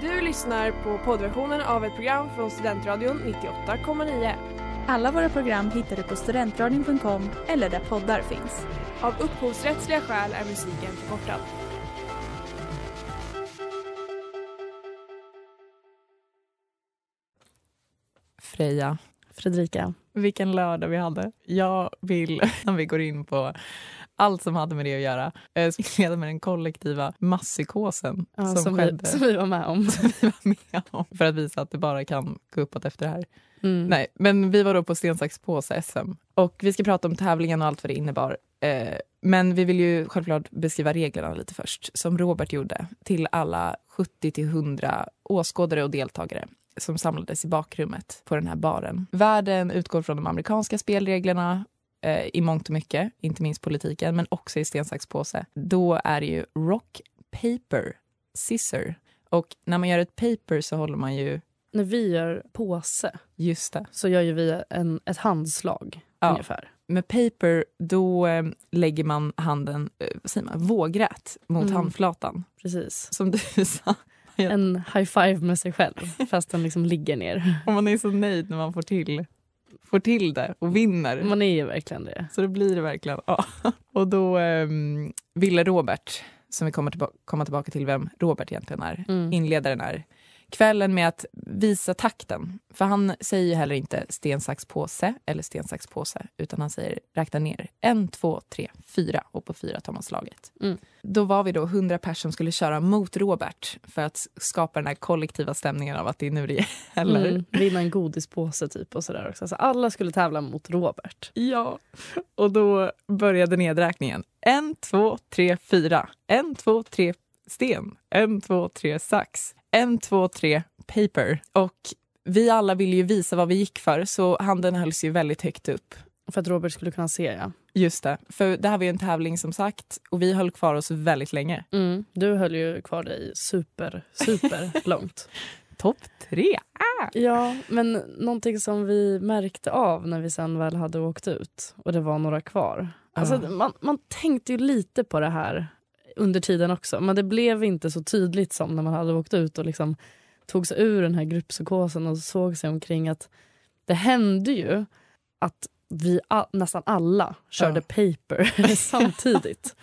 Du lyssnar på poddversionen av ett program från Studentradion 98,9. Alla våra program hittar du på studentradion.com eller där poddar finns. Av upphovsrättsliga skäl är musiken förkortad. Freja, Fredrika. vilken lördag vi hade. Jag vill, när vi går in på allt som hade med det att göra, eh, inleda med den kollektiva masspsykosen Ja, som, som, vi, skedde. som vi var med om. som vi var med om. För att visa att det bara kan gå uppåt efter det här. Mm. Nej, men vi var då på sten, sax, påse SM. Och vi ska prata om tävlingen och allt vad det innebar. Eh, men vi vill ju självklart beskriva reglerna lite först, som Robert gjorde till alla 70 till 100 åskådare och deltagare som samlades i bakrummet på den här baren. Världen utgår från de amerikanska spelreglerna eh, i mångt och mycket, inte minst politiken, men också i sten, sax, påse. Då är det ju rock, paper, scissor. Och när man gör ett paper så håller man ju När vi gör påse just det. så gör ju vi en, ett handslag Ja. ungefär. Med paper då eh, lägger man handen eh, vad säger man, vågrätt mot Mm. handflatan. Precis. Som du sa. En high five med sig själv fast den liksom ligger ner. Och man är så nöjd när man får till, får till det och vinner. Man är ju verkligen det. Så då blir det verkligen... Ja. Och då eh, ville Robert, som vi kommer tillbaka, komma tillbaka till vem Robert egentligen är, Mm. inleda den här kvällen med att visa takten. För han säger ju heller inte sten, sax, påse eller sten, sax, påse, utan han säger räkna ner. En, två, tre, fyra och på fyra tar man slaget. Mm. Då var vi då 100 personer som skulle köra mot Robert för att skapa den här kollektiva stämningen av att det är nu det gäller. Mm. Vinna en godispåse typ och sådär också. Så alla skulle tävla mot Robert. Ja, och då började nedräkningen. En, två, tre, fyra. En, två, tre, sten. En, två, tre, sax. En, två, tre, paper. Och vi alla ville ju visa vad vi gick för, så handen hölls ju väldigt högt upp. För att Robert skulle kunna se ja. Just det, för det här var ju en tävling som sagt och vi höll kvar oss väldigt länge. Mm. Du höll ju kvar dig super, super långt. Topp tre! Ja, men någonting som vi märkte av när vi sen väl hade åkt ut och det var några kvar. Alltså, Ja. man, man tänkte ju lite på det här under tiden också. Men det blev inte så tydligt som när man hade åkt ut och liksom tog sig ur den här grupppsykosen och såg sig omkring att det hände ju att vi a- nästan alla körde paper samtidigt.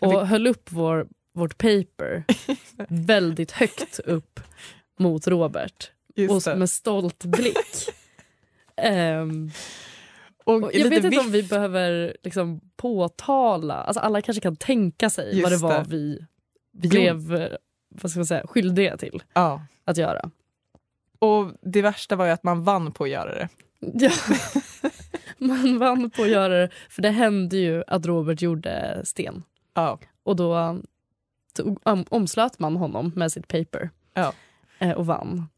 Och höll upp vår, vårt paper väldigt högt upp mot Robert. Just och med stolt blick. Ehm, Och och jag vet inte om vi behöver liksom påtala, alltså alla kanske kan tänka sig Just vad det var det. vi blev vad ska man säga, skyldiga till Ja. att göra. Och det värsta var ju att man vann på att göra det. Ja. Man vann på att göra det, för det hände ju att Robert gjorde sten. Ja. Och då um, tog, om, omslöt man honom med sitt paper Ja. eh, och vann.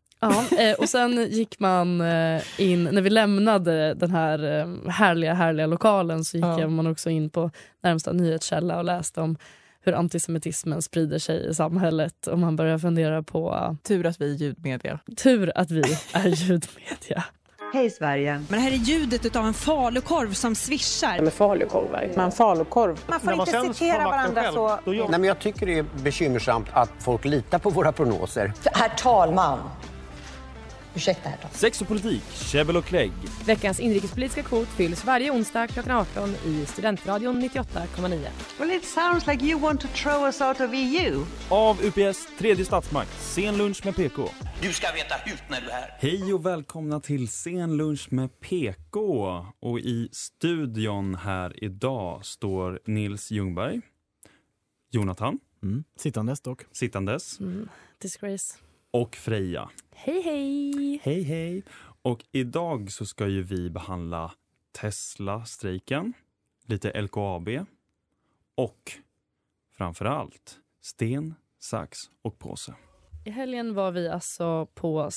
Ja, eh, och sen gick man eh, in, när vi lämnade den här eh, härliga, härliga lokalen så gick Ja. man också in på närmsta nyhetskälla och läste om hur antisemitismen sprider sig i samhället och man börjar fundera på Tur att vi är ljudmedia. tur att vi är ljudmedia. Hej Sverige! Men det här är ljudet av en falukorv som svischar. Med falukorvar. Men falukorv. Man får inte citera varandra så... Nej, men jag tycker det är bekymmersamt att folk litar på våra prognoser. Herr talman! Ursäkta, herr talman. Sex och politik, käbbel och klägg. Veckans inrikespolitiska kvot fylls varje onsdag klockan 18 i Studentradion 98,9. Well it sounds like you want to throw us out of EU. Av UPS tredje statsmakt, sen lunch med PK. Du ska veta hut när du är här. Hej och välkomna till sen lunch med PK. Och i studion här idag står Nils Ljungberg, Jonathan, Mm. Sittandes dock. sittandes, Mm, disgrace. Och Freja. Hej hej! Hej hej! Och idag så ska ju vi behandla Tesla-strejken, lite LKAB och framför allt sten, sax och påse. I helgen var vi alltså på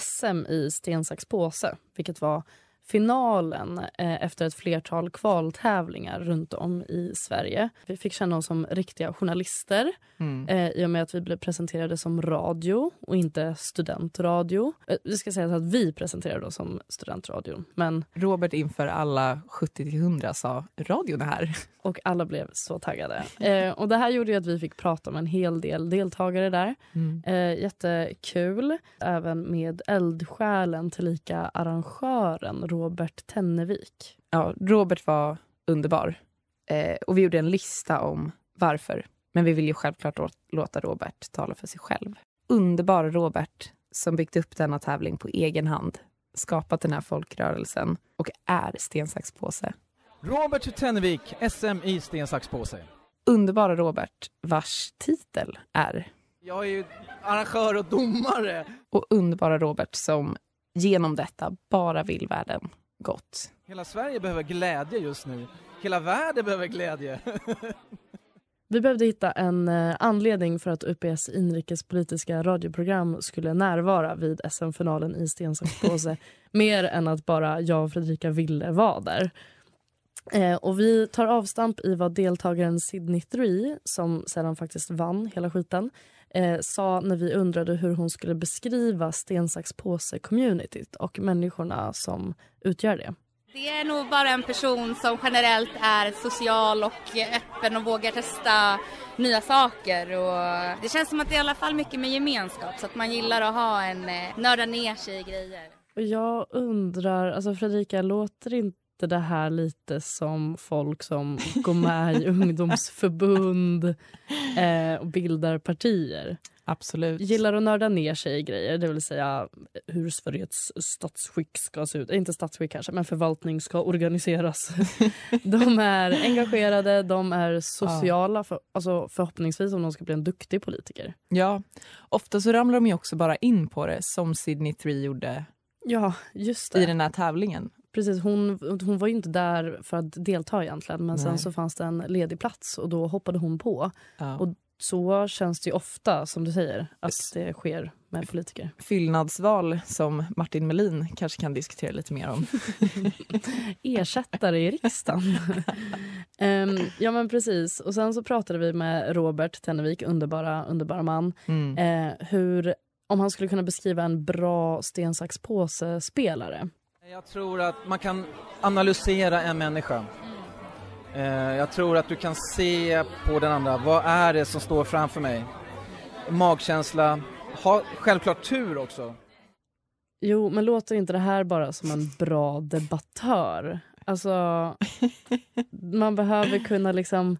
SM i sten, sax, påse, vilket var finalen eh, efter ett flertal kvaltävlingar runt om i Sverige. Vi fick känna oss som riktiga journalister Mm. eh, i och med att vi blev presenterade som radio och inte studentradio. Eh, vi ska säga att vi presenterade oss som studentradio, men Robert inför alla 70-100 sa radion är här. och alla blev så taggade. Eh, och det här gjorde ju att vi fick prata med en hel del deltagare där. Mm. Eh, jättekul. Även med eldsjälen tillika arrangören Robert Tennevik. Ja, Robert var underbar. Eh, och vi gjorde en lista om varför. Men vi vill ju självklart lå- låta Robert tala för sig själv. Underbar Robert som byggt upp denna tävling på egen hand, skapat den här folkrörelsen och är sten, sax, påse. Robert Tennevik, SM i sten, sax, påse. Underbara Robert vars titel är Jag är ju arrangör och domare. och underbara Robert som genom detta bara vill världen gott. Hela Sverige behöver glädje just nu. Hela världen behöver glädje. Vi behövde hitta en eh, anledning för att UPS inrikespolitiska radioprogram skulle närvara vid SM-finalen i sten, sax, påse mer än att bara jag och Fredrika ville vara där. Eh, och vi tar avstamp i vad deltagaren Sydney 3, som sedan faktiskt vann hela skiten, eh, sa när vi undrade hur hon skulle beskriva sten, sax, påse-communityt och människorna som utgör det. Det är nog bara en person som generellt är social och öppen och vågar testa nya saker. Och det känns som att det är i alla fall mycket med gemenskap så att man gillar att ha en eh, nörda ner sig i grejer. Och jag undrar, alltså Fredrika, låter inte det här lite som folk som går med i ungdomsförbund eh, och bildar partier? Absolut. Gillar att nörda ner sig i grejer, det vill säga hur Sveriges statsskick ska se ut. Inte statsskick kanske, men förvaltning ska organiseras. de är engagerade, de är sociala, för, alltså förhoppningsvis om de ska bli en duktig politiker. Ja, ofta så ramlar de också bara in på det som Sydney 3 gjorde Ja, just det. i den här tävlingen. Precis, hon, hon var ju inte där för att delta egentligen men sen Nej. så fanns det en ledig plats och då hoppade hon på. Ja. Och så känns det ofta, som du säger, att det sker med politiker. Fyllnadsval som Martin Melin kanske kan diskutera lite mer om. Ersättare i riksdagen. Ehm, ja men precis. Och sen så pratade vi med Robert Tennevik, underbara, underbara man. Mm. Eh, hur, om han skulle kunna beskriva en bra sten, sax, påse-spelare. Jag tror att man kan analysera en människa. Eh, Jag tror att du kan se på den andra, vad är det som står framför mig? Magkänsla, ha självklart tur också. Jo, men låter inte det här bara som en bra debattör? Alltså, man behöver kunna liksom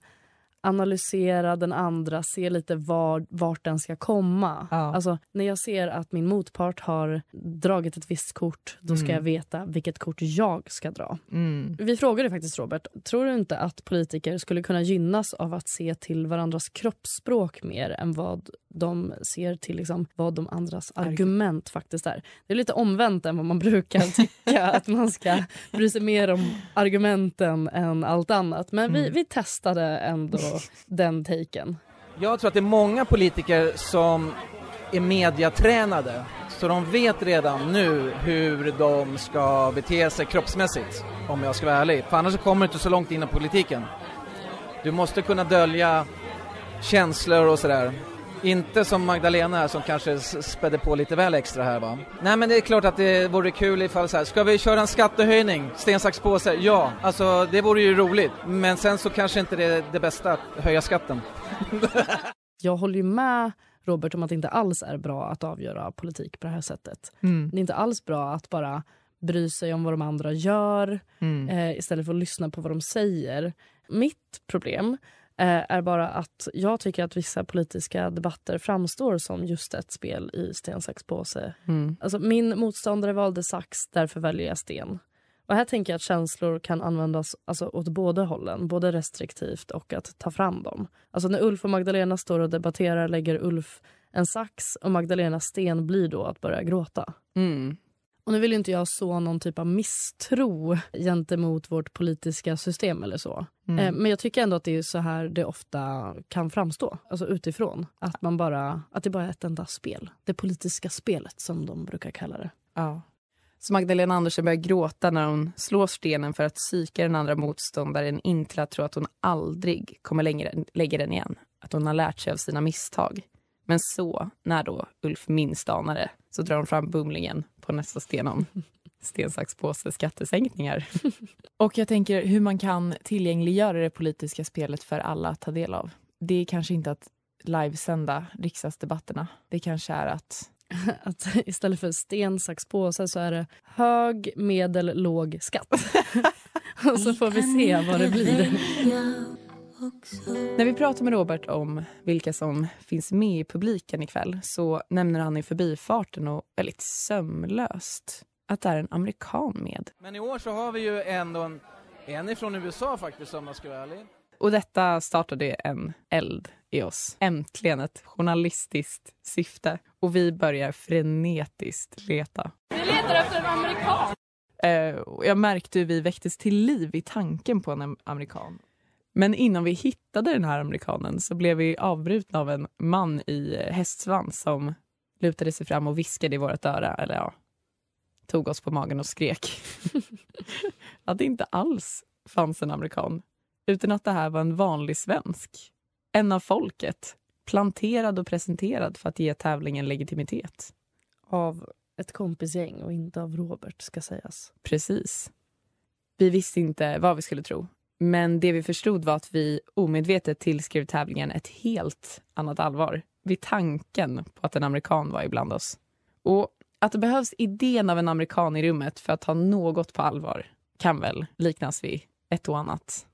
analysera den andra, se lite var, vart den ska komma. Ja. Alltså, när jag ser att min motpart har dragit ett visst kort, då ska Mm. jag veta vilket kort jag ska dra. Mm. Vi frågade faktiskt Robert, tror du inte att politiker skulle kunna gynnas av att se till varandras kroppsspråk mer än vad de ser till liksom, vad de andras argument faktiskt är? Det är lite omvänt än vad man brukar tycka, att man ska bry sig mer om argumenten än allt annat. Men vi, Mm. vi testade ändå den taken. Jag tror att det är många politiker som är mediatränade, så de vet redan nu hur de ska bete sig kroppsmässigt, om jag ska vara ärlig. För annars kommer du inte så långt in i politiken. Du måste kunna dölja känslor och sådär. Inte som Magdalena här som kanske spädde på lite väl extra här va. Nej men det är klart att det vore kul ifall så här, ska vi köra en skattehöjning, sten, sax, påse? Ja, alltså det vore ju roligt. Men sen så kanske inte det är det bästa att höja skatten. Jag håller ju med Robert om att det inte alls är bra att avgöra politik på det här sättet. Mm. Det är inte alls bra att bara bry sig om vad de andra gör Mm. eh, istället för att lyssna på vad de säger. Mitt problem är bara att jag tycker att vissa politiska debatter framstår som just ett spel i sten, sax, påse. Mm. Alltså, min motståndare valde sax, därför väljer jag sten. Och här tänker jag att känslor kan användas alltså, åt båda hållen, både restriktivt och att ta fram dem. Alltså när Ulf och Magdalena står och debatterar lägger Ulf en sax och Magdalenas sten blir då att börja gråta. Mm. Och nu vill inte jag så någon typ av misstro gentemot vårt politiska system eller så. Mm. Eh, Men jag tycker ändå att det är så här det ofta kan framstå, alltså utifrån. Att, man bara, att det bara är ett enda spel. Det politiska spelet som de brukar kalla det. Ja. Så Magdalena Andersson börjar gråta när hon slår stenen för att psyka den andra motståndaren in till att tro att hon aldrig kommer längre, lägga den igen. Att hon har lärt sig av sina misstag. Men så, när då Ulf minst anar det, så drar hon fram bumlingen på nästa sten om sten, sax, påse, skattesänkningar. Och jag tänker hur man kan tillgängliggöra det politiska spelet för alla att ta del av. Det är kanske inte att livesända riksdagsdebatterna. Det kanske är att att istället för sten, sax, påse så är det hög, medel, låg skatt. och så får vi se vad det blir. När vi pratar med Robert om vilka som finns med i publiken ikväll så nämner han i förbifarten och väldigt sömlöst att det är en amerikan med. Men i år så har vi ju ändå en, en ifrån USA faktiskt om jag ska vara ärlig. Och detta startade en eld i oss. Äntligen ett journalistiskt syfte. Och vi börjar frenetiskt leta. Vi letar efter en amerikan. Eh, jag märkte hur vi väcktes till liv i tanken på en amerikan. Men innan vi hittade den här amerikanen så blev vi avbrutna av en man i hästsvans som lutade sig fram och viskade i vårt öra, eller ja, tog oss på magen och skrek. att det inte alls fanns en amerikan, utan att det här var en vanlig svensk. En av folket, planterad och presenterad för att ge tävlingen legitimitet. Av ett kompisgäng och inte av Robert, ska sägas. Precis. Vi visste inte vad vi skulle tro. Men det vi förstod var att vi omedvetet tillskrev tävlingen ett helt annat allvar vid tanken på att en amerikan var ibland oss. Och att det behövs idén av en amerikan i rummet för att ta något på allvar kan väl liknas vid ett och annat.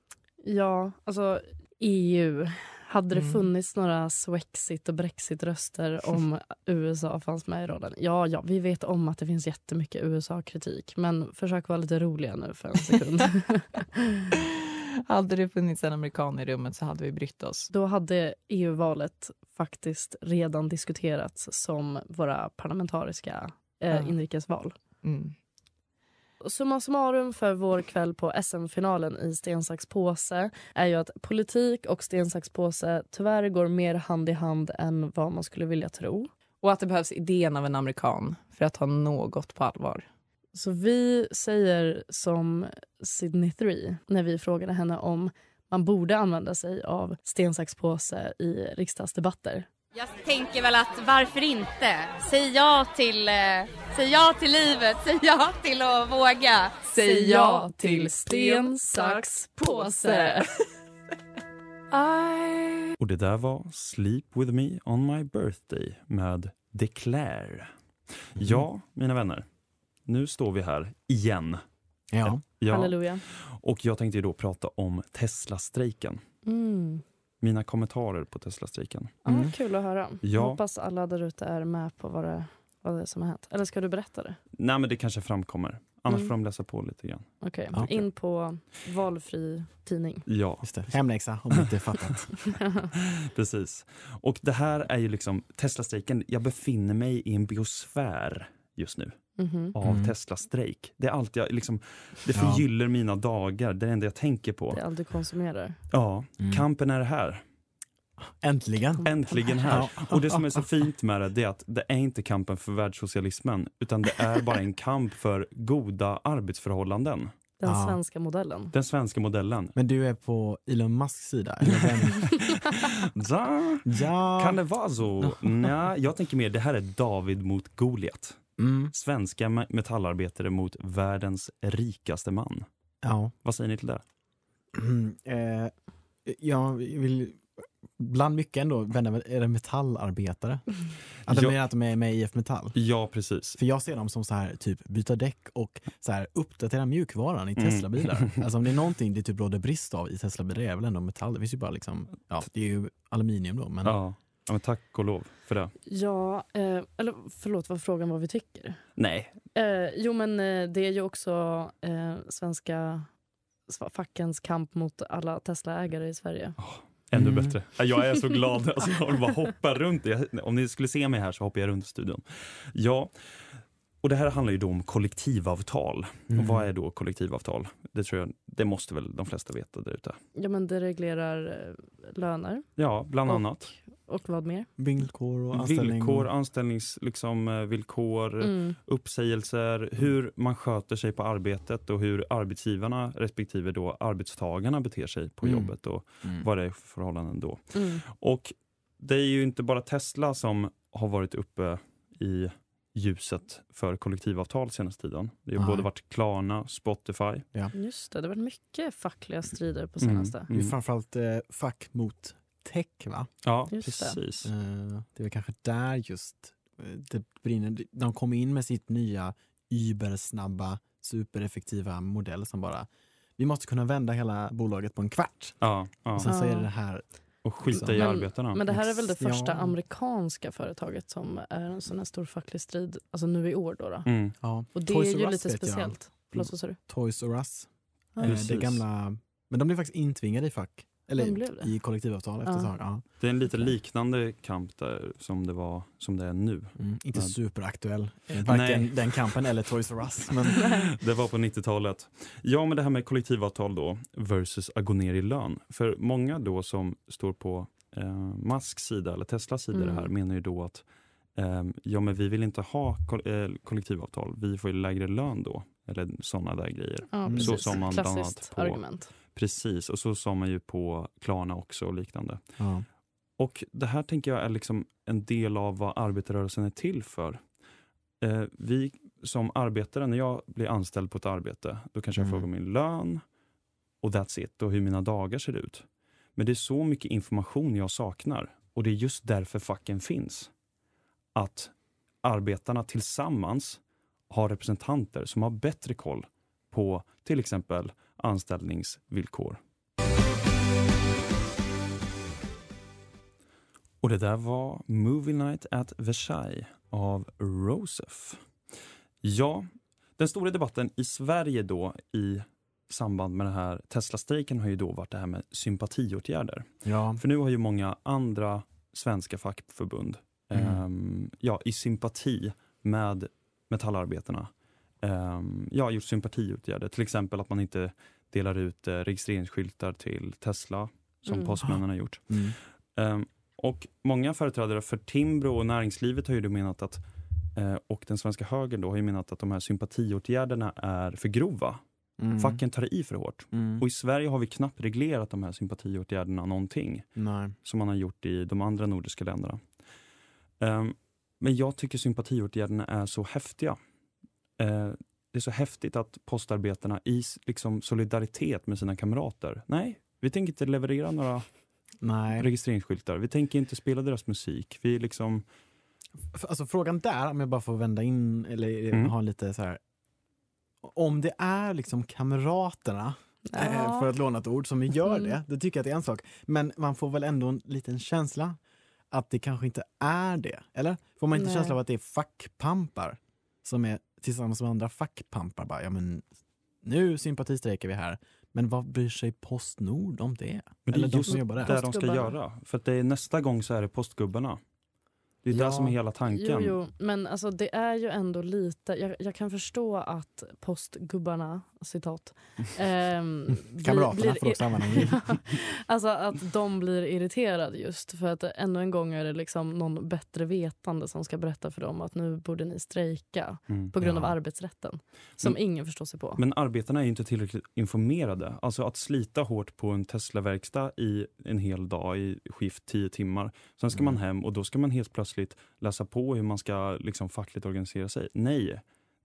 Ja, alltså EU. Hade det Mm. funnits några Swexit och Brexit-röster om USA fanns med i raden? Ja, ja, vi vet om att det finns jättemycket USA-kritik. Men försök vara lite roliga nu för en sekund. Hade det funnits en amerikan i rummet så hade vi brytt oss. Då hade EU-valet faktiskt redan diskuterats som våra parlamentariska eh, Ja. inrikesval. Mm. Summa summarum för vår kväll på SM-finalen i sten, sax, påse är ju att politik och sten, sax, påse tyvärr går mer hand i hand än vad man skulle vilja tro. Och att det behövs idén av en amerikan för att ta något på allvar. Så vi säger som Sydney 3 när vi frågade henne om man borde använda sig av sten, sax, påse i riksdagsdebatter. Jag tänker väl att varför inte? Säg ja till, eh, säg ja till livet, säg ja till att våga. Säg ja till sten, sax, påse. Och det där var Sleep with me on my birthday med Declare. Ja, mina vänner. Nu står vi här igen. Ja. ja. Halleluja. Och jag tänkte ju då prata om Tesla-strejken. Mm. Mina kommentarer på Tesla-strejken. Ja, Kul att höra. Ja. Hoppas alla där ute är med på vad det, vad det är som har hänt. Eller ska du berätta det? Nej, men det kanske framkommer. Annars Mm. får de läsa på lite grann. Okej, Ja. in på valfri tidning. Ja. Just det. Hemläxa om du inte fattat. Precis. Och det här är ju liksom Tesla-strejken. Jag befinner mig i en biosfär just nu Mhm. av Mm. Tesla-strejk. Det är allt jag liksom, det Ja. förgyller mina dagar. Det är det enda jag tänker på. Det är allt du konsumerar. Ja, Mm. kampen är här. Äntligen. Äntligen här. Ja. Och det som är så fint med det, det är att det är inte kampen för världssocialismen, utan det är bara en kamp för goda arbetsförhållanden. Den Ja. svenska modellen. Den svenska modellen. Men du är på Elon Musks sida? Eller? Ja, ja. kan det vara så? Nej, jag tänker mer, det här är David mot Goliat. Mm. Svenska me- metallarbetare mot världens rikaste man. Ja. Vad säger ni till det? Mm, eh, jag vill bland mycket ändå vända mig, är det metallarbetare? Att de Ja. menar att de är med i IF Metall? Ja, precis. För jag ser dem som så här, typ byta däck och så här, uppdatera mjukvaran i Mm. Teslabilar. Alltså om det är någonting det typ råder brist av i Teslabilar är väl ändå metall. Det finns ju bara liksom, ja det är ju aluminium då men Ja. Ja, men tack och lov för det. Ja, eh, eller förlåt, var frågan vad vi tycker? Nej, Eh, jo, men eh, det är ju också eh, svenska fackens kamp mot alla Tesla-ägare i Sverige. ännu Mm. bättre. Jag är så glad. Alltså, jag bara hoppa runt. Jag, om ni skulle se mig här så hoppar jag runt i studion. Ja, och det här handlar ju då om kollektivavtal. Mm. Och vad är då kollektivavtal? Det tror jag, det måste väl de flesta veta där ute. Ja, men det reglerar eh, löner. Ja, bland Och- annat. Och vad mer? Villkor och anställning. Villkor, anställningsvillkor, liksom, eh, villkor, Mm. uppsägelser, hur man sköter sig på arbetet och hur arbetsgivarna respektive då arbetstagarna beter sig på Mm. jobbet och Mm. vad det är för förhållanden då. Mm. Och det är ju inte bara Tesla som har varit uppe i ljuset för kollektivavtal senaste tiden. Det har Nej. både varit Klarna, Spotify. Ja. Just det, det har varit mycket fackliga strider på Mm. senaste. Det är framförallt eh, fack mot tech va? Ja, Just det. precis. Eh, det är väl kanske där just eh, det brinner. De kom in med sitt nya übersnabba, supereffektiva modell som bara vi måste kunna vända hela bolaget på en kvart. Ja, ja. Och sen så är det här Och skita i Men- arbetarna. Men det här är väl det Ja. första amerikanska företaget som är en sån här stor facklig strid, alltså nu i år då. då. Mm. Ja, Och det Toys är R ju Us lite vet jag. speciellt. Förlåt, vad sa du? Toys R Us. Ja. Eh, det gamla, men de blev faktiskt intvingade i fack. Eller De blev det? i kollektivavtal efter Ja. ett tag. Ja. Det är en lite liknande kamp där som det, var, som det är nu. Mm, inte Men- superaktuell, eh, varken Nej. den kampen eller Toys R Us. Men, Det var på 90-talet. Ja, men det här med kollektivavtal då versus att gå ner i lön. För många då som står på eh, Musks sida eller Teslas sida det här Mm. menar ju då att eh, ja, men vi vill inte ha ko- eh, kollektivavtal. Vi får ju lägre lön då. Eller sådana där grejer. Ja, Mm. Så precis. som man bland annat på- argument. Precis, och så sa man ju på Klarna också och liknande. ja. Och det här tänker jag är liksom en del av vad arbetarrörelsen är till för. Eh, vi som arbetare, när jag blir anställd på ett arbete, då kanske jag Mm. frågar om min lön och that's it, och hur mina dagar ser ut. Men det är så mycket information jag saknar och det är just därför facken finns. Att arbetarna tillsammans har representanter som har bättre koll på till exempel anställningsvillkor. Och det där var Movie Night at Versailles av Rosef. Ja, den stora debatten i Sverige då i samband med den här Tesla-strejken har ju då varit det här med sympatiåtgärder. Ja. För nu har ju många andra svenska fackförbund Mm. ehm, ja, i sympati med metallarbetarna ja, gjort sympatiåtgärder. Till exempel att man inte delar ut eh, registreringsskyltar till Tesla som Mm. postmännen har gjort. Mm. Ehm, och många företrädare för Timbro och näringslivet har ju då menat att eh, och den svenska högern då har ju menat att de här sympatiåtgärderna är för grova. Mm. Facken tar i för hårt. Mm. Och i Sverige har vi knappt reglerat de här sympatiåtgärderna någonting Nej. som man har gjort i de andra nordiska länderna. Ehm, men jag tycker sympatiåtgärderna är så häftiga. Eh, det är så häftigt att postarbetarna i liksom, solidaritet med sina kamrater, nej, vi tänker inte leverera några Nej. registreringsskyltar, vi tänker inte spela deras musik. Vi liksom, Alltså frågan där, om jag bara får vända in eller Mm. ha lite så här. Om det är liksom kamraterna, eh, Ja. för att låna ett ord, som gör Mm. det, då tycker jag att det är en sak. Men man får väl ändå en liten känsla att det kanske inte är det. Eller? Får man inte Nej. känsla av att det är fackpampar som är tillsammans med andra fackpampar bara, ja men nu sympatistrejkar vi här. Men vad bryr sig Postnord om det? men det Eller är de just som jobbar där? det de ska göra. För att det är, nästa gång så är det postgubbarna. Det är Ja. det som är hela tanken. Jo, jo, men alltså det är ju ändå lite... Jag, jag kan förstå att postgubbarna, citat... blir- Kamraterna blir- får också använda. Alltså att de blir irriterade just för att ännu en gång är det liksom någon bättre vetande som ska berätta för dem att nu borde ni strejka Mm. på grund av Ja. arbetsrätten. Som Men- ingen förstår sig på. Men arbetarna är ju inte tillräckligt informerade. Alltså att slita hårt på en Tesla-verkstad i en hel dag i skift 10 timmar. Sen ska man Mm. hem och då ska man helt plötsligt läsa på hur man ska liksom fackligt organisera sig. Nej,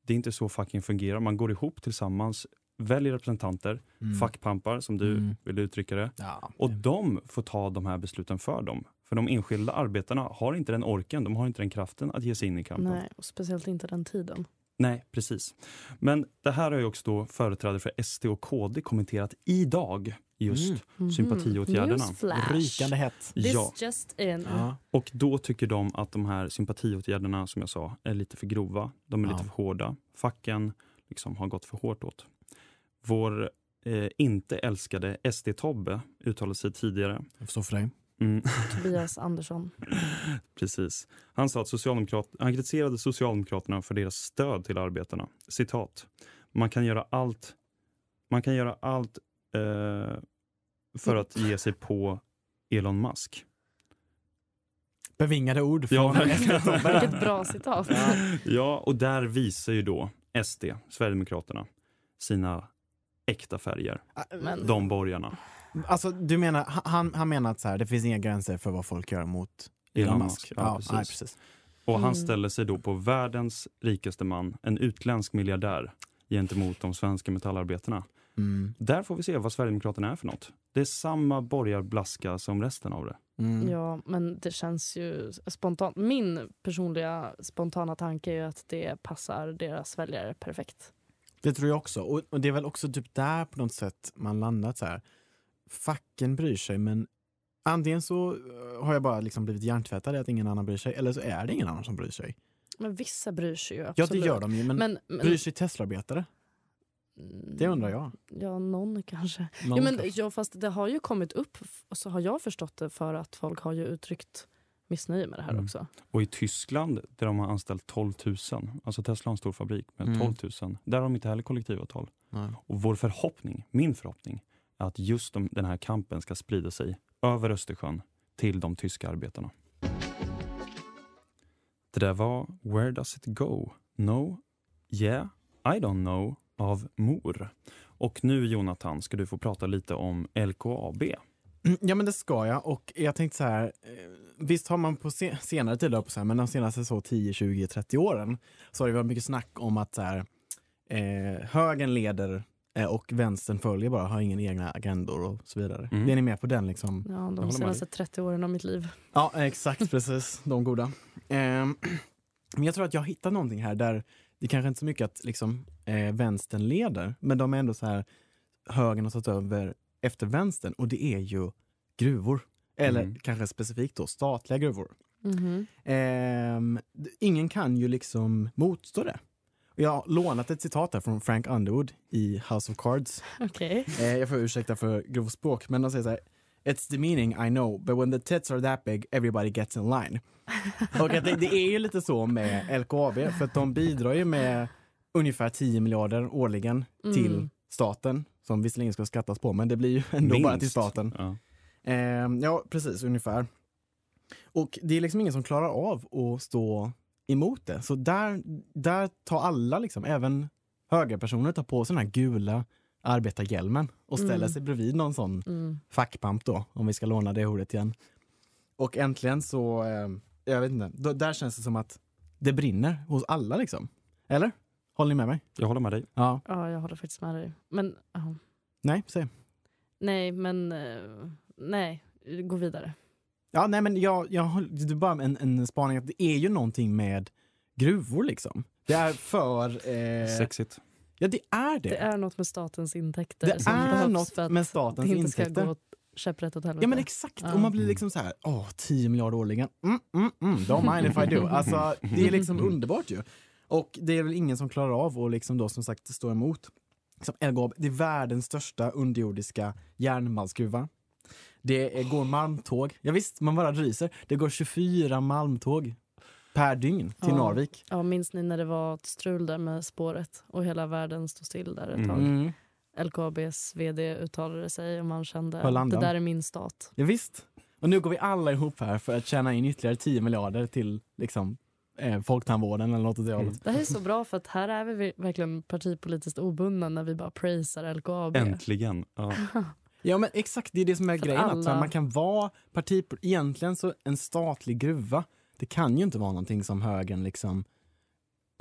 det är inte så facken fungerar. Man går ihop tillsammans, väljer representanter, Mm. fackpampar som du Mm. vill uttrycka det. Ja. Och de får ta de här besluten för dem. För de enskilda arbetarna har inte den orken, de har inte den kraften att ge sig in i kampen. Nej, och speciellt inte den tiden. Nej, precis. Men det här har ju också då företrädare för SD och KD kommenterat idag, just Mm. Mhm. sympatiåtgärderna. Newsflash. Rykande hett. Ja, just in. Ja. och då tycker de att de här sympatiåtgärderna, som jag sa, är lite för grova. De är Ja. lite för hårda. Facken liksom har gått för hårt åt. Vår eh, inte älskade SD-Tobbe uttalade sig tidigare Jag förstår för dig. Mm. Tobias Andersson. Precis. Han sa att socialdemokrat, han kritiserade Socialdemokraterna för deras stöd till arbetarna. Citat. Man kan göra allt, man kan göra allt eh, för att ge sig på Elon Musk. Bevingade ord Ja, från verkligen. Vilket bra citat. Ja, och där visar ju då SD, Sverigedemokraterna, sina äkta färger. Men- De borgarna. Alltså du menar, han, han menar att så här, det finns inga gränser för vad folk gör mot Elon Musk. Ja, Ja, precis. nej, precis. Och han Mm. ställer sig då på världens rikaste man, en utländsk miljardär, gentemot de svenska metallarbetarna. Mm. Där får vi se vad Sverigedemokraterna är för något. Det är samma borgarblaska som resten av det. Mm. Ja, men det känns ju spontant. Min personliga spontana tanke är ju att det passar deras väljare perfekt. Det tror jag också. Och, och det är väl också typ där på något sätt man landat så här. Facken bryr sig men antingen så eh, har jag bara liksom blivit hjärntvättad i att ingen annan bryr sig eller så är det ingen annan som bryr sig. Men vissa bryr sig ju Ja absolut. det gör de ju men, Men, men, bryr sig Teslaarbetare? Det undrar jag. Ja, någon kanske. Någon ja, men, kanske. ja, fast det har ju kommit upp, och så har jag förstått det, för att folk har ju uttryckt missnöje med det här Mm. också. Och i Tyskland, där de har anställt 12 000, alltså Tesla har en stor fabrik med Mm. 12 000, där har de inte heller kollektivavtal. Nej. Och vår förhoppning, min förhoppning, är att just de, den här kampen ska sprida sig över Östersjön till de tyska arbetarna. Det där var Where Does It Go? No, Yeah, I Don't Know av Mor. Och nu Jonathan ska du få prata lite om LKAB. Mm, Ja men det ska jag och jag tänkte så här, eh, visst har man på se- senare tid, på så här, men de senaste så 10, 20, 30 åren så har det varit mycket snack om att så här, eh, högern leder eh, och vänstern följer bara, har ingen egna agendor och så vidare. Mm. Är ni med på den liksom? Ja, de senaste 30 åren av mitt liv. Ja, exakt precis. De goda. Ehm, men jag tror att jag hittar någonting här där det kanske inte så mycket att liksom, eh, vänstern leder, men de är ändå så här, högern har tagit över efter vänstern och det är ju gruvor. Eller Mm. kanske specifikt då statliga gruvor. Ehm, d- ingen kan ju liksom motstå det. Jag har lånat ett citat här från Frank Underwood i House of Cards. Okej. Eh, jag får ursäkta för grovspråk, men de säger så här. It's demeaning, I know, but when the tits are that big, everybody gets in line. Och det, det är ju lite så med LKAB, för att de bidrar ju med ungefär 10 miljarder årligen till Mm. staten, som visserligen ska skattas på, men det blir ju ändå bara till Minst. staten. Ja. Ehm, ja, precis, ungefär. Och det är liksom ingen som klarar av att stå emot det. Så där, där tar alla, liksom, även högerpersoner, tar på sig den här gula arbetarhjälmen och ställer Mm. sig bredvid någon sån Mm. fackpamp då, om vi ska låna det ordet igen. Och äntligen så, eh, jag vet inte, då, där känns det som att det brinner hos alla liksom. Eller? Håller ni med mig? Jag håller med dig. Ja. Ja, jag håller faktiskt med dig. Men, ja. Nej, säg. nej, men, eh, nej, gå vidare. Ja, nej men jag, jag har det är bara en, en spaning att det är ju någonting med gruvor liksom. Det är för... Eh, Sexigt. ja, det är det. Det är något med statens intäkter Det som är behövs något för att med statens det inte ska intäkter. gå åt käpprätt åt helvete. Ja men exakt, Ja. och man blir liksom så här, åh, 10 miljarder årligen. Mm, mm, mm, don't mind if I do. Alltså, det är liksom underbart ju. Och det är väl ingen som klarar av att liksom då som sagt stå emot. Liksom LKAB, det är världens största underjordiska järnmalmsgruva. Det är- går malmtåg, ja, visst man bara ryser. Det går 24 malmtåg per dygn till Ja. Narvik. Ja, minns ni när det var ett strul där med spåret och hela världen stod still där ett Mm. tag? Mm. LKABs vd uttalade sig och man kände Höll det där är min stat. Ja, visst. Och nu går vi alla ihop här för att tjäna in ytterligare 10 miljarder till liksom, eh, folktandvården eller något åt det hållet. Det här är så bra för att här är vi verkligen partipolitiskt obundna när vi bara praisar LKAB. Äntligen. Ja. Ja men exakt, det är det som är För grejen. Att alla- man kan vara partipol- Egentligen så en statlig gruva, det kan ju inte vara någonting som högern liksom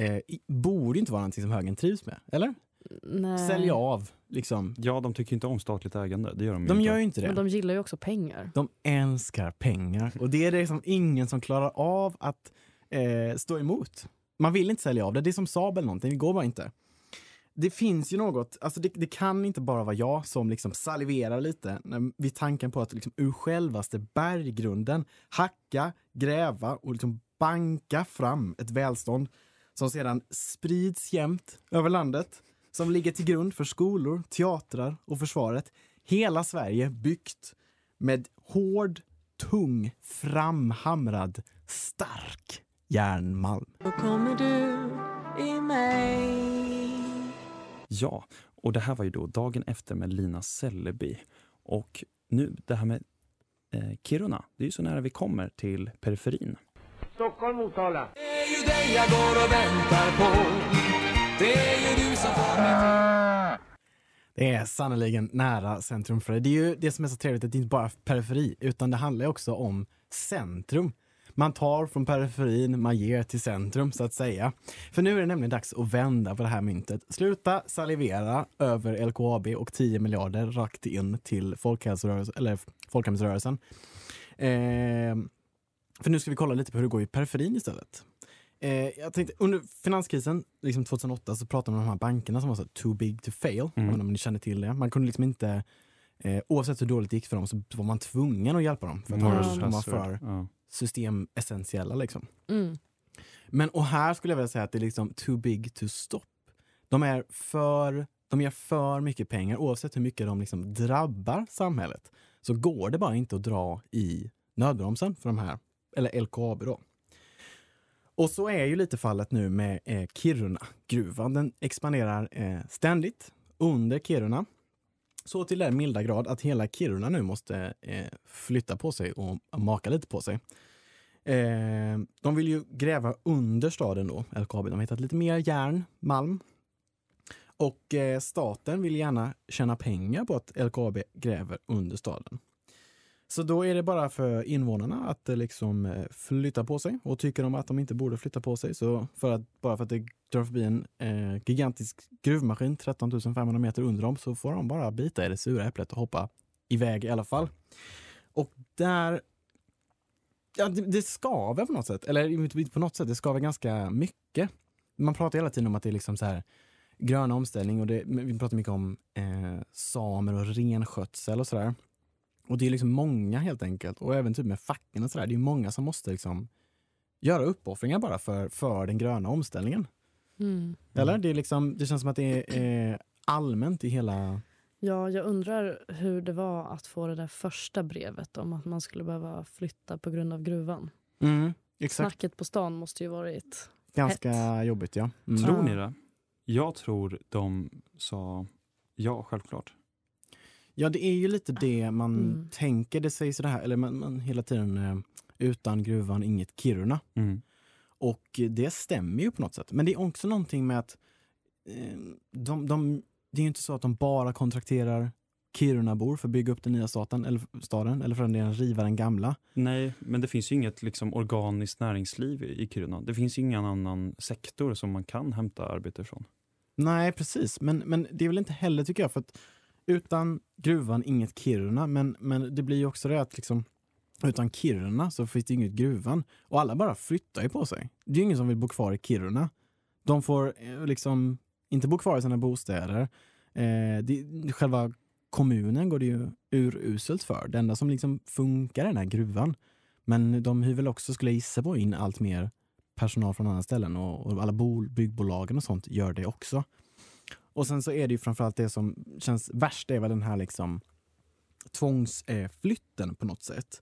eh, borde inte vara någonting som högern trivs med, eller? Nej. Sälja av, liksom. ja, de tycker inte om statligt ägande. Det gör de, De inte. gör ju inte det. Men de gillar ju också pengar. De älskar pengar och det är det som ingen som klarar av att eh, stå emot. Man vill inte sälja av det, det är som Saab eller någonting, det går bara inte. Det finns ju något, alltså det, det kan inte bara vara jag som liksom saliverar lite vid tanken på att liksom ur självaste berggrunden hacka, gräva och liksom banka fram ett välstånd som sedan sprids jämnt över landet, som ligger till grund för skolor, teatrar och försvaret. Hela Sverige byggt med hård, tung, framhamrad, stark järnmalm. Då kommer du i mig Ja, och det här var ju då dagen efter med Lina Sälleby. Och nu det här med eh, Kiruna, det är ju så nära vi kommer till periferin. Stockholm, Motala. Det är ju dig jag går och väntar på. Det är ju du som får mig Det är sannoliken nära centrum för det. Det är ju det som är så trevligt, att det inte bara är periferi, utan det handlar också om centrum. Man tar från periferin, man ger till centrum så att säga. För nu är det nämligen dags att vända på det här myntet. Sluta salivera över LKAB och 10 miljarder rakt in till folkhälsorörelsen, eller folkhemsrörelsen. Eh, för nu ska vi kolla lite på hur det går i periferin istället. Eh, jag tänkte, under finanskrisen liksom 2008 så pratade man om de här bankerna som var så too big to fail. Mm. Om ni känner till det. Man kunde liksom inte, eh, oavsett hur dåligt det gick för dem så var man tvungen att hjälpa dem. För att Mm. de var för Ja. Systemessentiella. Liksom. Mm. Men och här skulle jag vilja säga att det är liksom too big to stop. De är för, de ger för mycket pengar oavsett hur mycket de liksom drabbar samhället. Så går det bara inte att dra i nödbromsen för de här, eller LKAB då. Och så är ju lite fallet nu med eh, Kiruna-gruvan. Den expanderar eh, ständigt under Kiruna. Så till den milda grad att hela Kiruna nu måste eh, flytta på sig och maka lite på sig. Eh, de vill ju gräva under staden då, LKAB. De har hittat lite mer järn, malm. Och eh, staten vill gärna tjäna pengar på att LKAB gräver under staden. Så då är det bara för invånarna att eh, liksom eh, flytta på sig och tycker de att de inte borde flytta på sig så för att, bara för att det drar förbi en eh, gigantisk gruvmaskin 13 500 meter under dem så får de bara bita i det sura äpplet och hoppa iväg i alla fall. Och där Ja, det, det skaver på något sätt. Eller inte på något sätt, det skaver ganska mycket. Man pratar hela tiden om att det är liksom så här grön omställning och det, vi pratar mycket om eh, samer och renskötsel och sådär. Och det är liksom många helt enkelt, och även typ med facken och sådär, det är många som måste liksom göra uppoffringar bara för, för den gröna omställningen. Mm. Eller? Det, är liksom, det känns som att det är eh, allmänt i hela... Ja, jag undrar hur det var att få det där första brevet om att man skulle behöva flytta på grund av gruvan. Mm, exakt. Snacket på stan måste ju varit Ganska hett. jobbigt ja. Mm. Tror ni det? Jag tror de sa ja, självklart. Ja, det är ju lite det man Mm. tänker. Det sägs så här, eller man, man hela tiden eh, utan gruvan inget Kiruna. Mm. Och det stämmer ju på något sätt. Men det är också någonting med att eh, de, de, det är ju inte så att de bara kontrakterar Kirunabor för att bygga upp den nya staten, eller staden, eller för den delen riva den gamla. Nej, men det finns ju inget liksom, organiskt näringsliv i i Kiruna. Det finns ju ingen annan sektor som man kan hämta arbete ifrån. Nej, precis. Men, men det är väl inte heller, tycker jag, för att utan gruvan inget Kiruna, men, men det blir ju också det att liksom, utan Kiruna så finns det inget gruvan. Och alla bara flyttar ju på sig. Det är ju ingen som vill bo kvar i Kiruna. De får eh, liksom inte bo kvar i sina bostäder. Eh, det, själva kommunen går det ju uruselt för. Det enda som liksom funkar är den här gruvan. Men de hyr väl också, skulle jag gissa på, in allt mer personal från andra ställen och, och alla bol, byggbolagen och sånt gör det också. Och sen så är det ju framförallt det som känns värst, är väl den här liksom tvångsflytten på något sätt.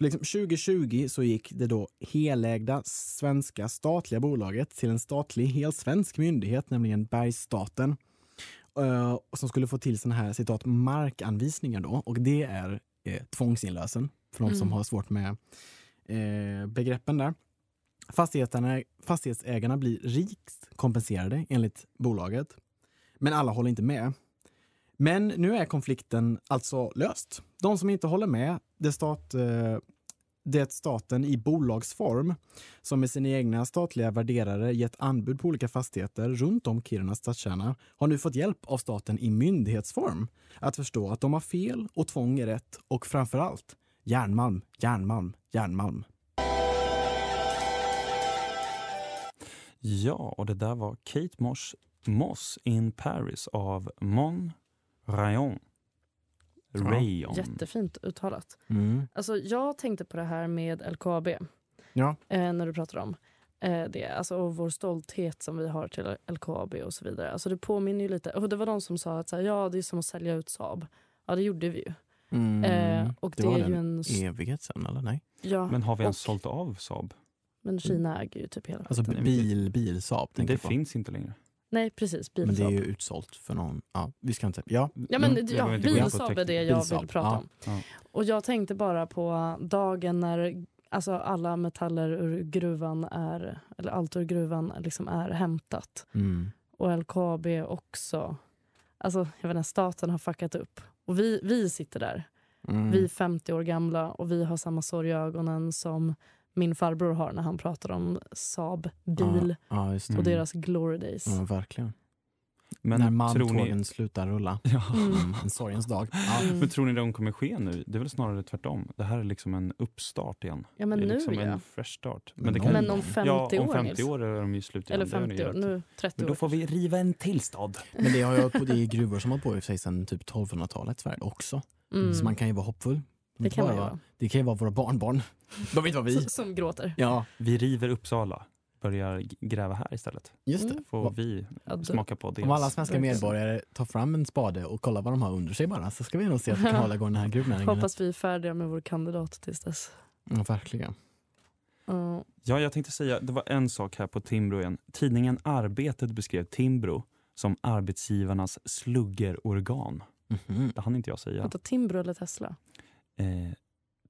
Liksom 2020 så gick det då helägda svenska statliga bolaget till en statlig helsvensk myndighet, nämligen Bergsstaten. eh, som skulle få till såna här citat markanvisningar då och det är eh, tvångsinlösen för de som Mm. har svårt med eh, begreppen där. Fastigheterna, fastighetsägarna blir rikt kompenserade enligt bolaget. Men alla håller inte med. Men nu är konflikten alltså löst. De som inte håller med, det, stat, eh, det staten i bolagsform som med sina egna statliga värderare gett anbud på olika fastigheter runt om Kiruna stadskärna har nu fått hjälp av staten i myndighetsform att förstå att de har fel och tvång är rätt och framför allt järnmalm, järnmalm, järnmalm. Ja, och det där var Kate Mors Moss in Paris av Mon Rayon. Rayon. Jättefint uttalat. Mm. Alltså, jag tänkte på det här med LKAB Ja. eh, när du pratar om eh, det. Alltså, och vår stolthet som vi har till LKAB och så vidare. Alltså, det påminner ju lite. Och det var de som sa att så här, ja, det är som att sälja ut Saab. Ja, det gjorde vi ju. Mm. Eh, och det, var är ju en... evighet sedan eller nej? Ja, Men har vi ens och- sålt av Saab? Men Kina äger ju typ hela Alltså bil, bil Saab Det finns inte längre. Nej precis, Men det är Bilsaab. ju utsålt för någon. Ja, vi ska inte... Ja, Ja men Mm, ja, Bilsaab är det jag Bilsaab, vill prata ja. om. Ja. Och jag tänkte bara på dagen när alltså alla metaller ur gruvan är, eller allt ur gruvan liksom är hämtat. Mm. Och LKAB också. Alltså jag vet inte, staten har fuckat upp. Och vi, vi sitter där. Mm. Vi är 50 år gamla och vi har samma sorg i ögonen som min farbror har när han pratar om Saab bil Ja, ja, just det. och deras glory days. Ja, verkligen. Men När malmtågen ni... slutar rulla. Ja. Mm, en sorgens dag. Ja. Mm. Men tror ni det kommer ske nu? Det är väl snarare tvärtom. Det här är liksom en uppstart igen. Ja, men det är nu, liksom ja. en fresh start. Men det om- Men om 50 ja, om år 50 Nils. år är de ju slut igen. Eller Det har ni 50 år, nu 30 Men år. då får vi riva en till stad. Men det har hållit på, det är gruvor som har på i sig sedan typ 1200-talet i Sverige också. Mm. Så man kan ju vara hoppfull. Det kan vara. Det kan ju vara våra barnbarn. De vet vad vi... S- Som gråter. Ja, Vi river Uppsala. Börjar gräva här istället. just det. Mm. Får vi Ja, smaka på det. Om alla svenska medborgare tar fram en spade och kollar vad de har under sig bara så ska vi nog se att vi kan hålla igång den här gruvnäringen. Hoppas vi är färdiga med vår kandidat tills dess. Ja, verkligen. Ja. Ja, jag tänkte säga, det var en sak här på Timbro igen. Tidningen Arbetet beskrev Timbro som arbetsgivarnas sluggerorgan. Mhm. Det hann inte jag säga. Vänta, Timbro eller Tesla? Eh,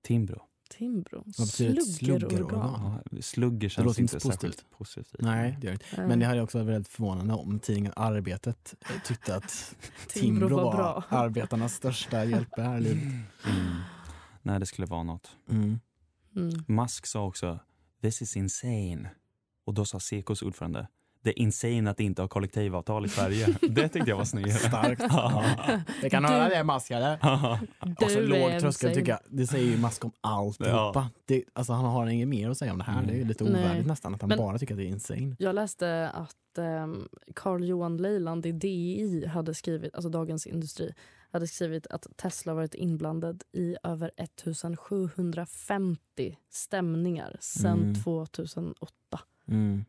Timbro. Timbro? Vad betyder ett Sluggerorgan? sluggerorgan? Ja, slugger känns låter inte positivt. särskilt positivt. Nej, det gör det inte. Men det hade också varit väldigt förvånande om tidningen Arbetet eh, tyckte att Timbro Timbro var var, arbetarnas största hjälp här i livet. Mm. Nej, det skulle vara något. Mm. Mm. Musk sa också “This is insane” och då sa Sekos ordförande “Det är insane att inte ha kollektivavtal i Sverige”. det tyckte jag var snyggt. Starkt. Vi kan höra det Mask eller? Och så låg tröskel tycker jag. Det säger ju Mask om alltihopa. Det, alltså han har inget mer att säga om det här. Det är ju lite Nej. ovärdigt nästan att han Men- bara tycker att det är insane. Jag läste att ehm, Carl Johan Leiland i DI hade skrivit, alltså Dagens Industri, hade skrivit att Tesla varit inblandad i över 1750 stämningar sedan Mm. 2008. Mm.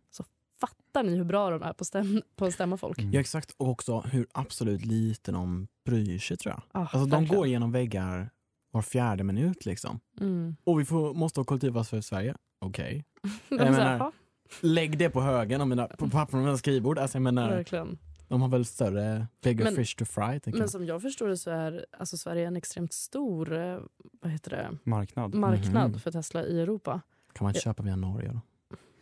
Fattar ni hur bra de är på, stäm, på att stämma folk? Mm. Ja exakt och också hur absolut lite de bryr sig tror jag. Ah, Alltså de verkligen. går genom väggar var fjärde minut liksom. Mm. Och vi får, måste ha kollektivavtal för Sverige. Okej. Jag menar, "Ja, Lägg det på högen, om mina, på papper på mina skrivbord. Alltså jag menar, verkligen. de har väl större, bigger Men- fish to fry. Men jag. som jag förstår det så är alltså Sverige en extremt stor eh, vad heter det, Marknad. marknad Mhm. för Tesla i Europa. Kan man inte Ja. köpa via Norge då?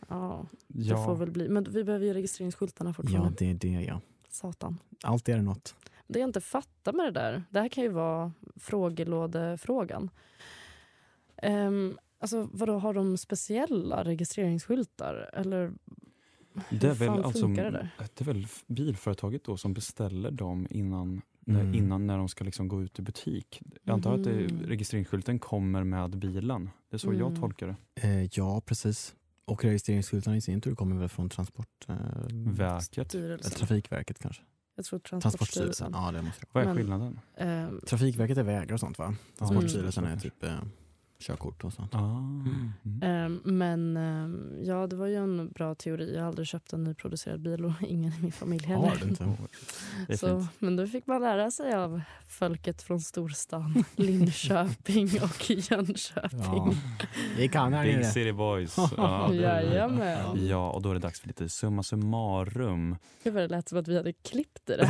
Ja, det Ja. får väl bli. Men vi behöver ju registreringsskyltarna Ja, fortfarande. det är det ja. Satan. Allt är det något. Det jag inte fattar med det där, det här kan ju vara frågelådefrågan. Um, alltså vadå, har de speciella registreringsskyltar? Eller Det är, väl fan alltså, funkar det där? det är väl bilföretaget då som beställer dem innan, när, Mm. innan när de ska liksom gå ut i butik. Jag antar att det, Mhm. registreringsskylten kommer med bilen. Det är så jag Mm. tolkar det. Eh, ja, precis. Och registreringsskyltarna i sin tur kommer väl från transport... Eh, Verket. eller Styrelsen. Trafikverket kanske? Jag tror Transportstyrelsen. Ja, det måste det Vad är Men- skillnaden? Ehm, Trafikverket är vägar och sånt va? Transportstyrelsen Mm. är typ eh, körkort och sånt. Ah. Mm. ehm, men ehm, ja, det var ju en bra teori. Jag har aldrig köpt en nyproducerad bil och ingen i min familj heller. Har du inte? Det är Så, men då fick man lära sig av folket från storstan, Linköping och Jönköping. Ja. Vi kan här Big. City Boys. Ja, det- Jajamän. ja, och då är det dags för lite summa summarum. Gud vad det lät som att vi hade klippt det där.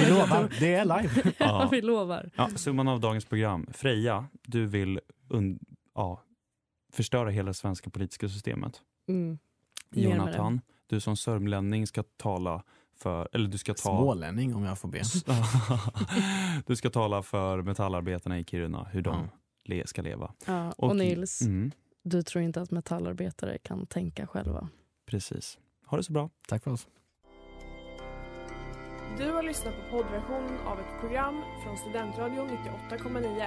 Vi lovar, det är live. ja, vi lovar. Ja, summan av dagens program. Freja, du vill ja, förstöra hela det svenska politiska systemet. Mm. Jonathan, du som sörmlänning ska tala för, eller du ska ta... Smålänning om jag får be. du ska tala för metallarbetarna i Kiruna, hur de Ja. le- ska leva. Ja, och, Nils, Mm, du tror inte att metallarbetare kan tänka själva? precis. Ha det så bra. Tack för oss. Du har lyssnat på poddversionen av ett program från Studentradion 98,9.